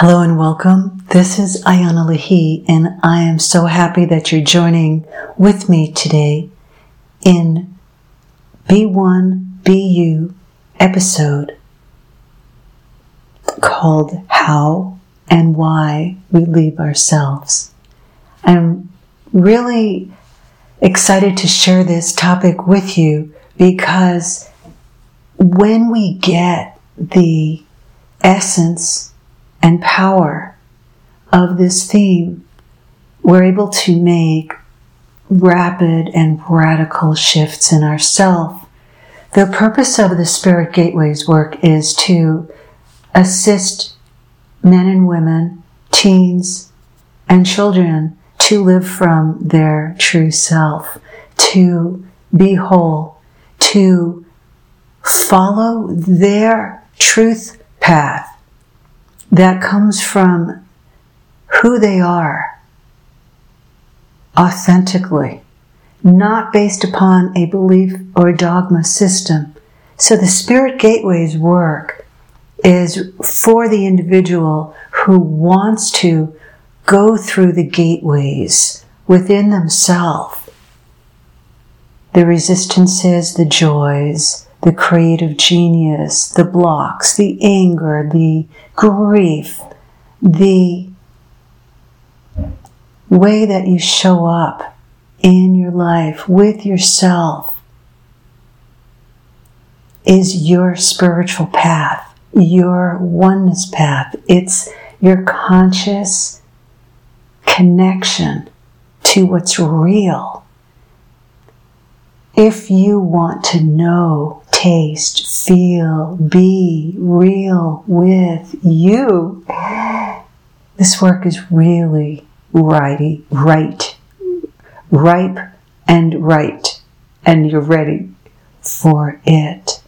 Hello and welcome. This is Ian Alahi, and I am so happy that you're joining with me today in Be One Be You episode called How and Why We Leave Ourselves. I'm really excited to share this topic with you because when we get the essence and power of this theme, we're able to make rapid and radical shifts in ourself. The purpose of the Spirit Gateways work is to assist men and women, teens, and children to live from their true self, to be whole, to follow their truth path that comes from who they are authentically, not based upon a belief or dogma system. So the Spirit Gateways work is for the individual who wants to go through the gateways within themselves. The resistances, the joys, the creative genius, the blocks, the anger, the grief, the way that you show up in your life with yourself is your spiritual path, your oneness path. It's your conscious connection to what's real. If you want to know taste, feel, be real with you. This work is really righty, right, ripe and right, and you're ready for it.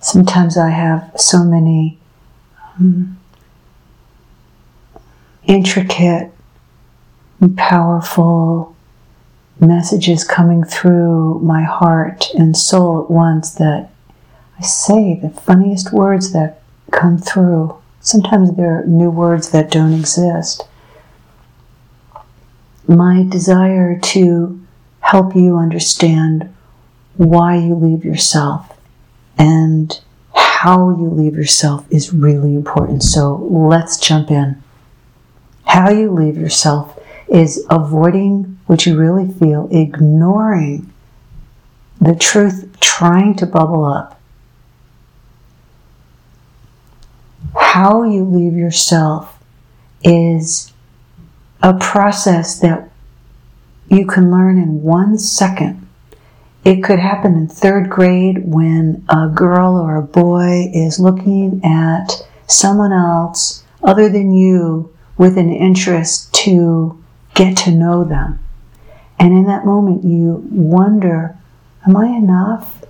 Sometimes I have so many um, intricate, powerful messages coming through my heart and soul at once that I say the funniest words that come through. Sometimes they're new words that don't exist. My desire to help you understand why you leave yourself and how you leave yourself is really important. So let's jump in. How you leave yourself is avoiding what you really feel, ignoring the truth trying to bubble up. How you leave yourself is a process that you can learn in one second. It could happen in third grade when a girl or a boy is looking at someone else other than you with an interest to get to know them. And in that moment, you wonder, am I enough?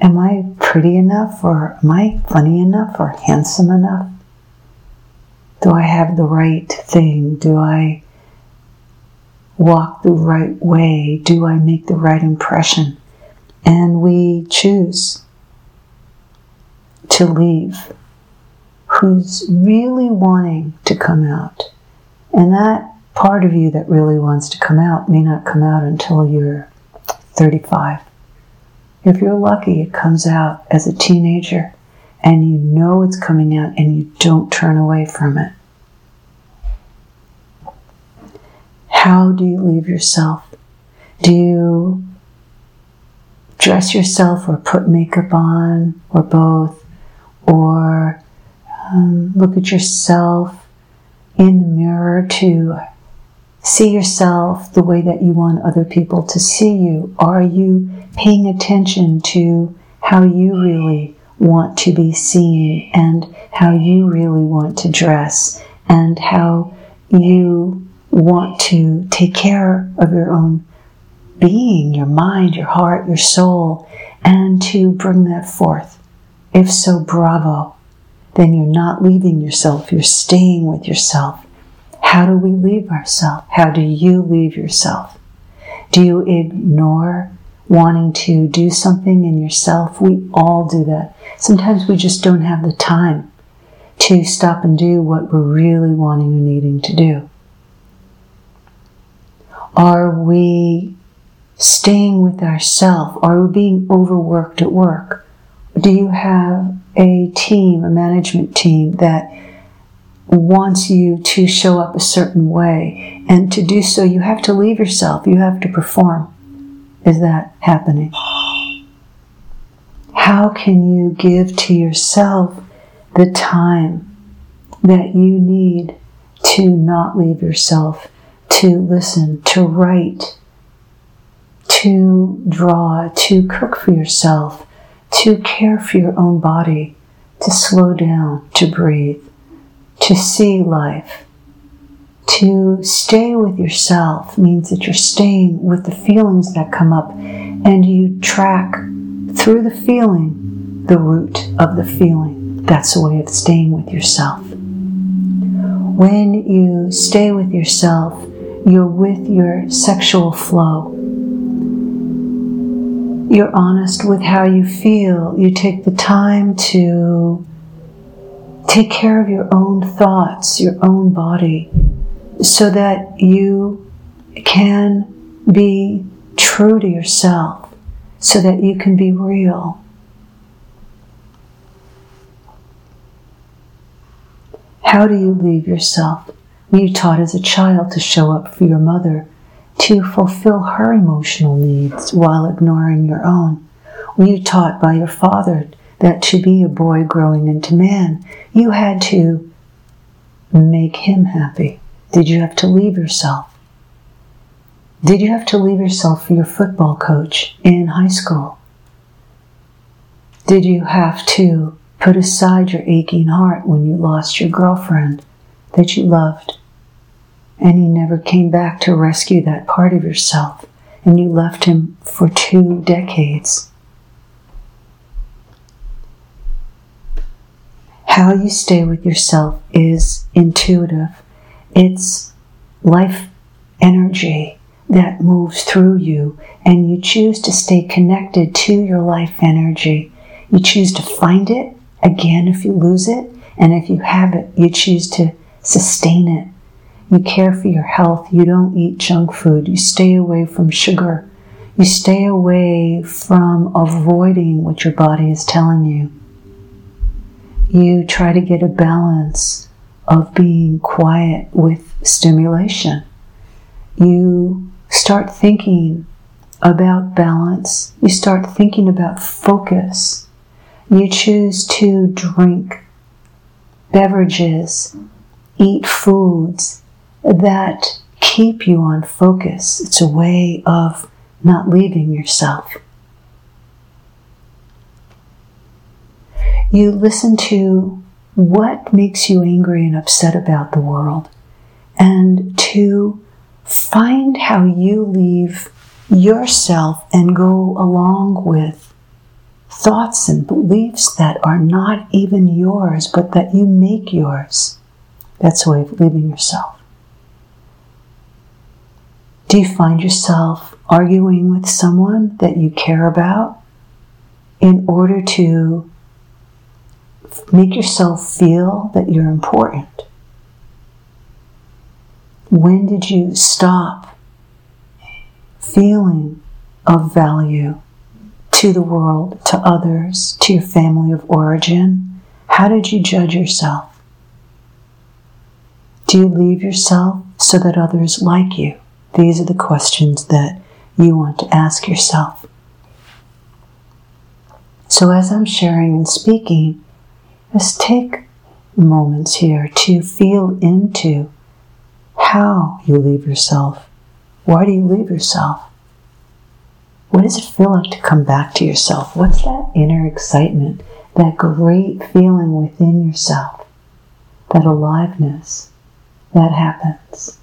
Am I pretty enough? Or am I funny enough? Or handsome enough? Do I have the right thing? Do I walk the right way? Do I make the right impression? And we choose to leave who's really wanting to come out. And that part of you that really wants to come out may not come out until you're 35. If you're lucky, it comes out as a teenager and you know it's coming out and you don't turn away from it. How do you leave yourself? Do you dress yourself or put makeup on or both? Or um, look at yourself in the mirror to see yourself the way that you want other people to see you? Are you paying attention to how you really want to be seen and how you really want to dress and how you want to take care of your own being, your mind, your heart, your soul, and to bring that forth? If so, bravo. Then you're not leaving yourself, you're staying with yourself how do we leave ourselves? How do you leave yourself? Do you ignore wanting to do something in yourself. We all do that. Sometimes we just don't have the time to stop and do what we're really wanting or needing to do. Are we staying with ourselves? Are we being overworked at work? Do you have a team, a management team that wants you to show up a certain way? And to do so, you have to leave yourself, you have to perform. Is that happening? How can you give to yourself the time that you need to not leave yourself, to listen, to write, to draw, to cook for yourself, to care for your own body, to slow down, to breathe, to see life? To stay with yourself means that you're staying with the feelings that come up and you track through the feeling the root of the feeling. That's a way of staying with yourself. When you stay with yourself, you're with your sexual flow. You're honest with how you feel. You take the time to take care of your own thoughts, your own body, so that you can be true to yourself, so that you can be real. How do you leave yourself? Were you taught as a child to show up for your mother, to fulfill her emotional needs while ignoring your own? Were you taught by your father that to be a boy growing into man, you had to make him happy? Did you have to leave yourself? Did you have to leave yourself for your football coach in high school? Did you have to put aside your aching heart when you lost your girlfriend that you loved and you never came back to rescue that part of yourself and you left him for two decades? How you stay with yourself is intuitive it's life energy that moves through you, and you choose to stay connected to your life energy. You choose to find it again if you lose it, and if you have it, you choose to sustain it. You care for your health. You don't eat junk food. You stay away from sugar. You stay away from avoiding what your body is telling you. You try to get a balance of being quiet with stimulation. You start thinking about balance. You start thinking about focus. You choose to drink beverages, eat foods that keep you on focus. It's a way of not leaving yourself. You listen to what makes you angry and upset about the world, and to find how you leave yourself and go along with thoughts and beliefs that are not even yours, but that you make yours. That's a way of leaving yourself. Do you find yourself arguing with someone that you care about in order to make yourself feel that you're important. When did you stop feeling of value to the world, to others, to your family of origin? How did you judge yourself? Do you leave yourself so that others like you? These are the questions that you want to ask yourself. So, as I'm sharing and speaking, Let's take moments here to feel into how you leave yourself. Why do you leave yourself? What does it feel like to come back to yourself? What's that inner excitement, that great feeling within yourself, that aliveness that happens?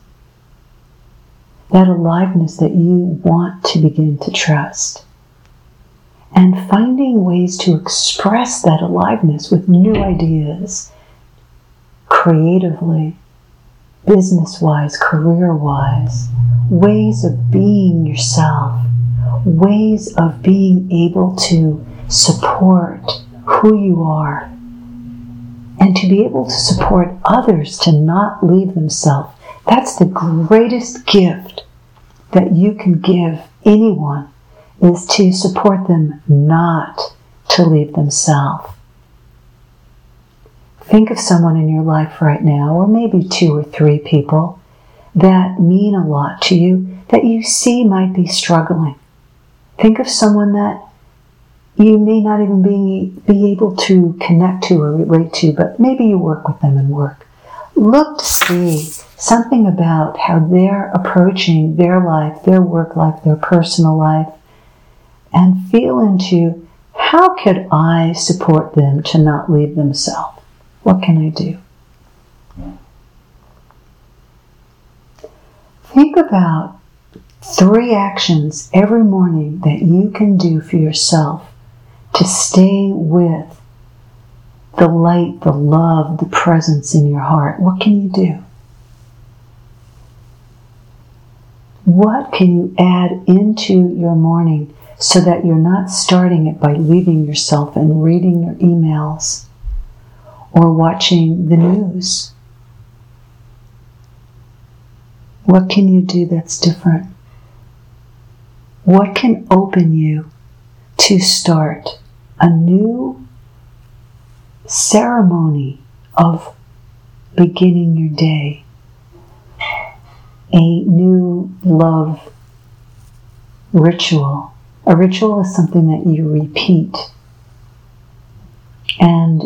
That aliveness that you want to begin to trust and finding ways to express that aliveness with new ideas, creatively, business wise, career wise, ways of being yourself, ways of being able to support who you are and to be able to support others to not leave themselves. That's the greatest gift that you can give anyone is to support them not to leave themselves. Think of someone in your life right now, or maybe two or three people that mean a lot to you that you see might be struggling. Think of someone that you may not even be, be able to connect to or relate to, but maybe you work with them in work. Look to see something about how they're approaching their life, their work life, their personal life, and feel into how could I support them to not leave themselves? What can I do? Think about three actions every morning that you can do for yourself to stay with the light, the love, the presence in your heart. What can you do? What can you add into your morning so that you're not starting it by leaving yourself and reading your emails or watching the news? What can you do that's different? What can open you to start a new ceremony of beginning your day, a new love ritual. A ritual is something that you repeat, and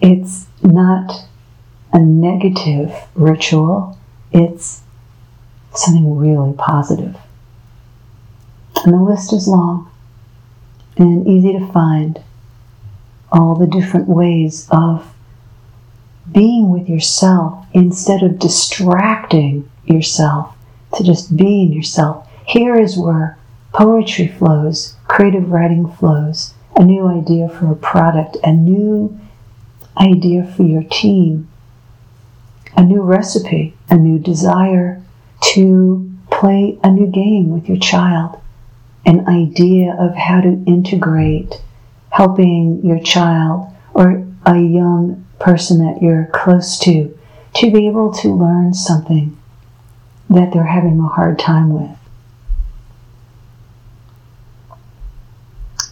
it's not a negative ritual, it's something really positive. And the list is long and easy to find all the different ways of being with yourself instead of distracting yourself to just being yourself. Here is where poetry flows, creative writing flows, a new idea for a product, a new idea for your team, a new recipe, a new desire to play a new game with your child an idea of how to integrate helping your child or a young person that you're close to to be able to learn something that they're having a hard time with.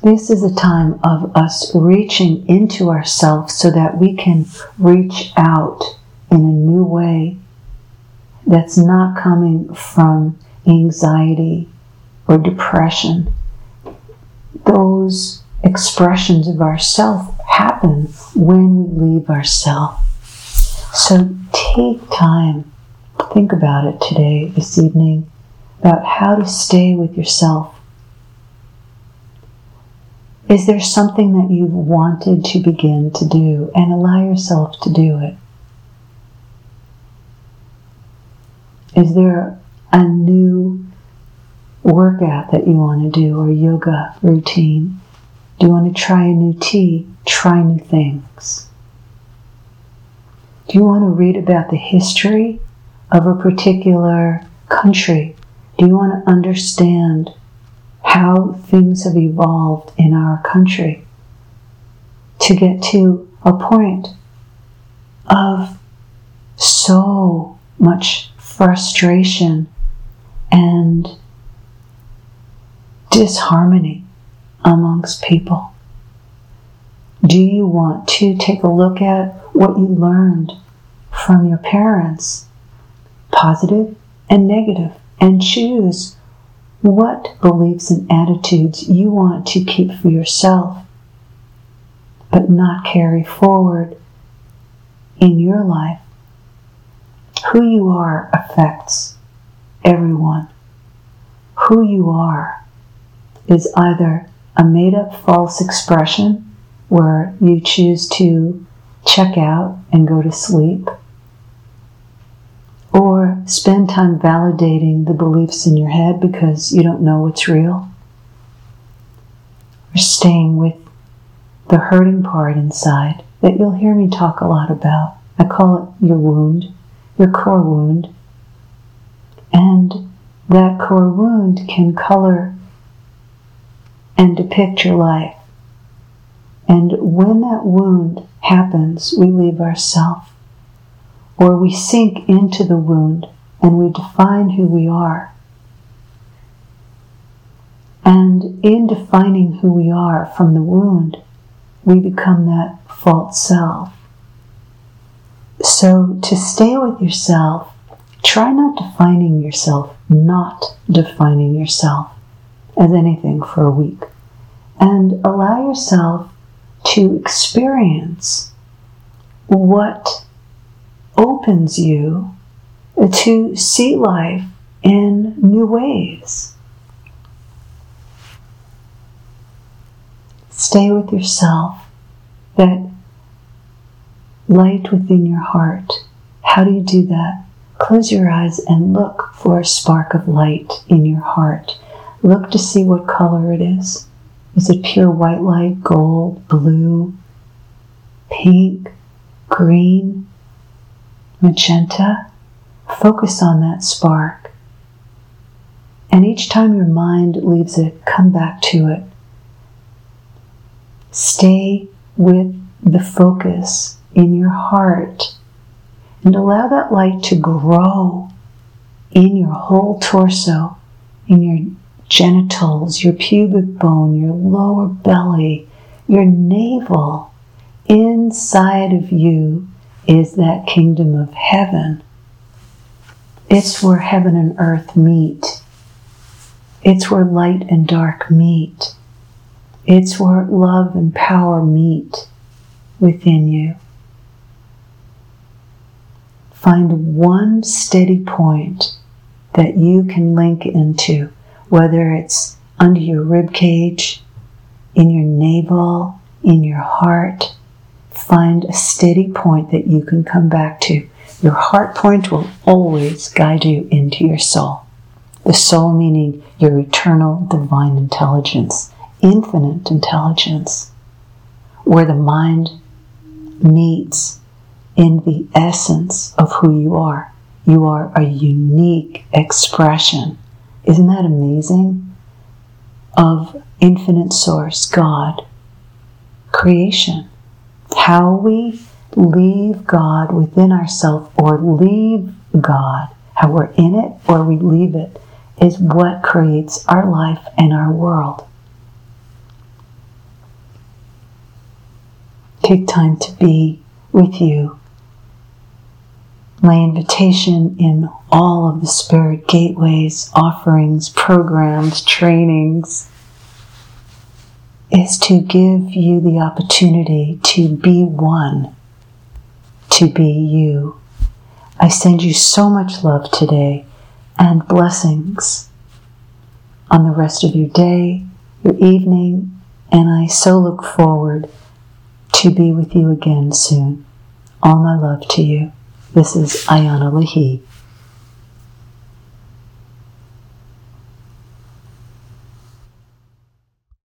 This is a time of us reaching into ourselves so that we can reach out in a new way that's not coming from anxiety or depression, those expressions of ourself happen when we leave ourself. So take time, think about it today, this evening, about how to stay with yourself. Is there something that you've wanted to begin to do and allow yourself to do it? Is there a new workout that you want to do or yoga routine? Do you want to try a new tea? Try new things. Do you want to read about the history of a particular country? Do you want to understand how things have evolved in our country to get to a point of so much frustration and disharmony amongst people? Do you want to take a look at what you learned from your parents, positive and negative, and choose what beliefs and attitudes you want to keep for yourself, but not carry forward in your life? Who you are affects everyone. Who you are is either a made up false expression where you choose to check out and go to sleep, or spend time validating the beliefs in your head because you don't know what's real, or staying with the hurting part inside that you'll hear me talk a lot about. I call it your wound, your core wound. And that core wound can color and depict your life. And when that wound happens, we leave ourself, or we sink into the wound and we define who we are. And in defining who we are from the wound, we become that false self. So to stay with yourself, try not defining yourself, not defining yourself as anything for a week. And allow yourself to experience what opens you to see life in new ways. Stay with yourself, that light within your heart. How do you do that? Close your eyes and look for a spark of light in your heart. Look to see what color it is. Is it pure white light, gold, blue, pink, green, magenta? Focus on that spark. And each time your mind leaves it, come back to it. Stay with the focus in your heart and allow that light to grow in your whole torso, in your genitals, your pubic bone, your lower belly, your navel. Inside of you is that kingdom of heaven. It's where heaven and earth meet. It's where light and dark meet. It's where love and power meet within you. Find one steady point that you can link into, whether it's under your rib cage, in your navel, in your heart. Find a steady point that you can come back to. Your heart point will always guide you into your soul. The soul meaning your eternal divine intelligence, infinite intelligence, where the mind meets in the essence of who you are. You are a unique expression. Isn't that amazing? Of infinite source, God, creation. How we leave God within ourselves or leave God, how we're in it or we leave it, is what creates our life and our world. Take time to be with you. My invitation in all of the Spirit gateways, offerings, programs, trainings is to give you the opportunity to be one to be you. I send you so much love today and blessings on the rest of your day, your evening, and I so look forward to be with you again soon. All my love to you. This is Ian Alahi.